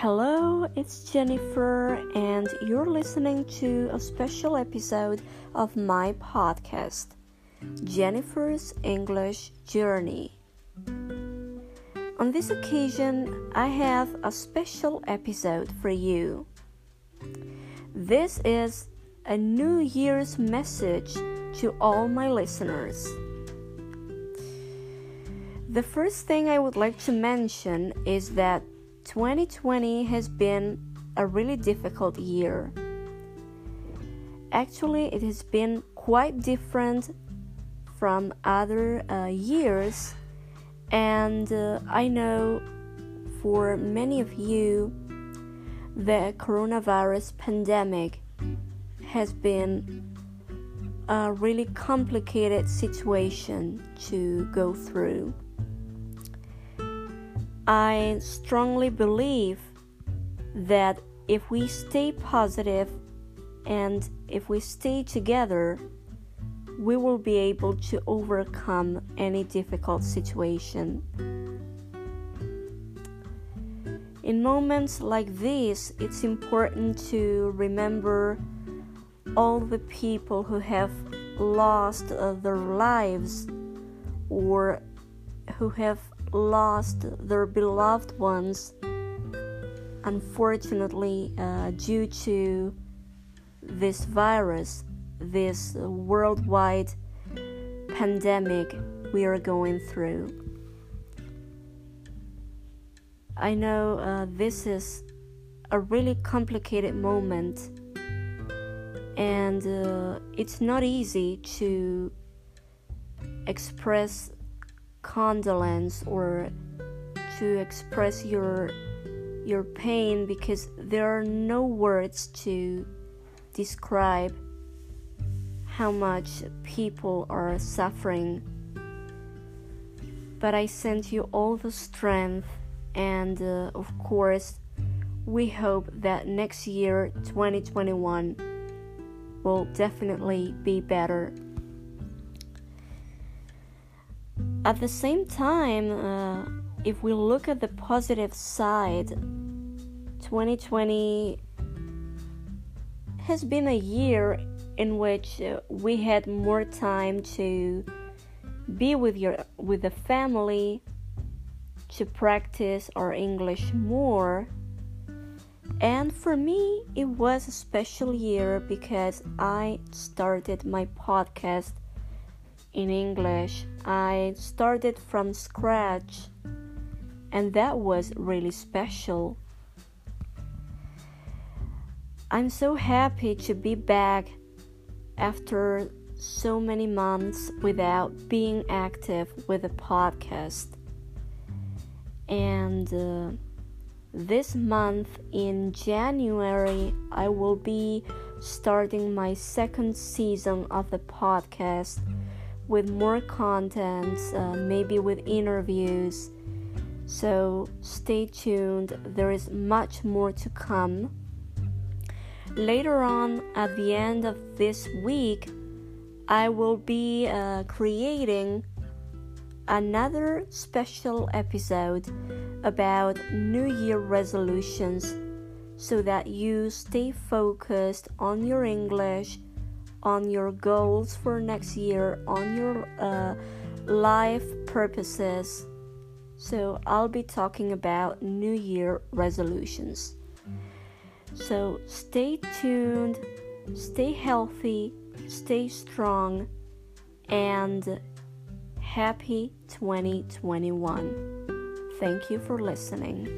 Hello, it's Jennifer, and you're listening to a special episode of my podcast, Jennifer's English Journey. On this occasion, I have a special episode for you. This is a New Year's message to all my listeners. The first thing I would like to mention is that 2020 has been a really difficult year. Actually, it has been quite different from other uh, years, and uh, I know for many of you, the coronavirus pandemic has been a really complicated situation to go through. I strongly believe that if we stay positive and if we stay together, we will be able to overcome any difficult situation. In moments like this, it's important to remember all the people who have lost uh, their lives or who have lost their beloved ones, unfortunately, uh, due to this virus, this worldwide pandemic we are going through. I know uh, this is a really complicated moment, and uh, it's not easy to express condolence or to express your your pain because there are no words to describe how much people are suffering. But i send you all the strength and uh, of course we hope that next year 2021 will definitely be better At the same time, uh, if we look at the positive side, 2020 has been a year in which uh, we had more time to be with your with the family to practice our English more. And for me, it was a special year because I started my podcast in English. I started from scratch, and that was really special. I'm so happy to be back after so many months without being active with a podcast. And uh, this month in January, I will be starting my second season of the podcast with more content, uh, maybe with interviews. So stay tuned, there is much more to come. Later on, at the end of this week, I will be uh, creating another special episode about New Year resolutions so that you stay focused on your English on your goals for next year, on your uh, life purposes. So, I'll be talking about New Year resolutions. So, stay tuned, stay healthy, stay strong, and happy 2021. Thank you for listening.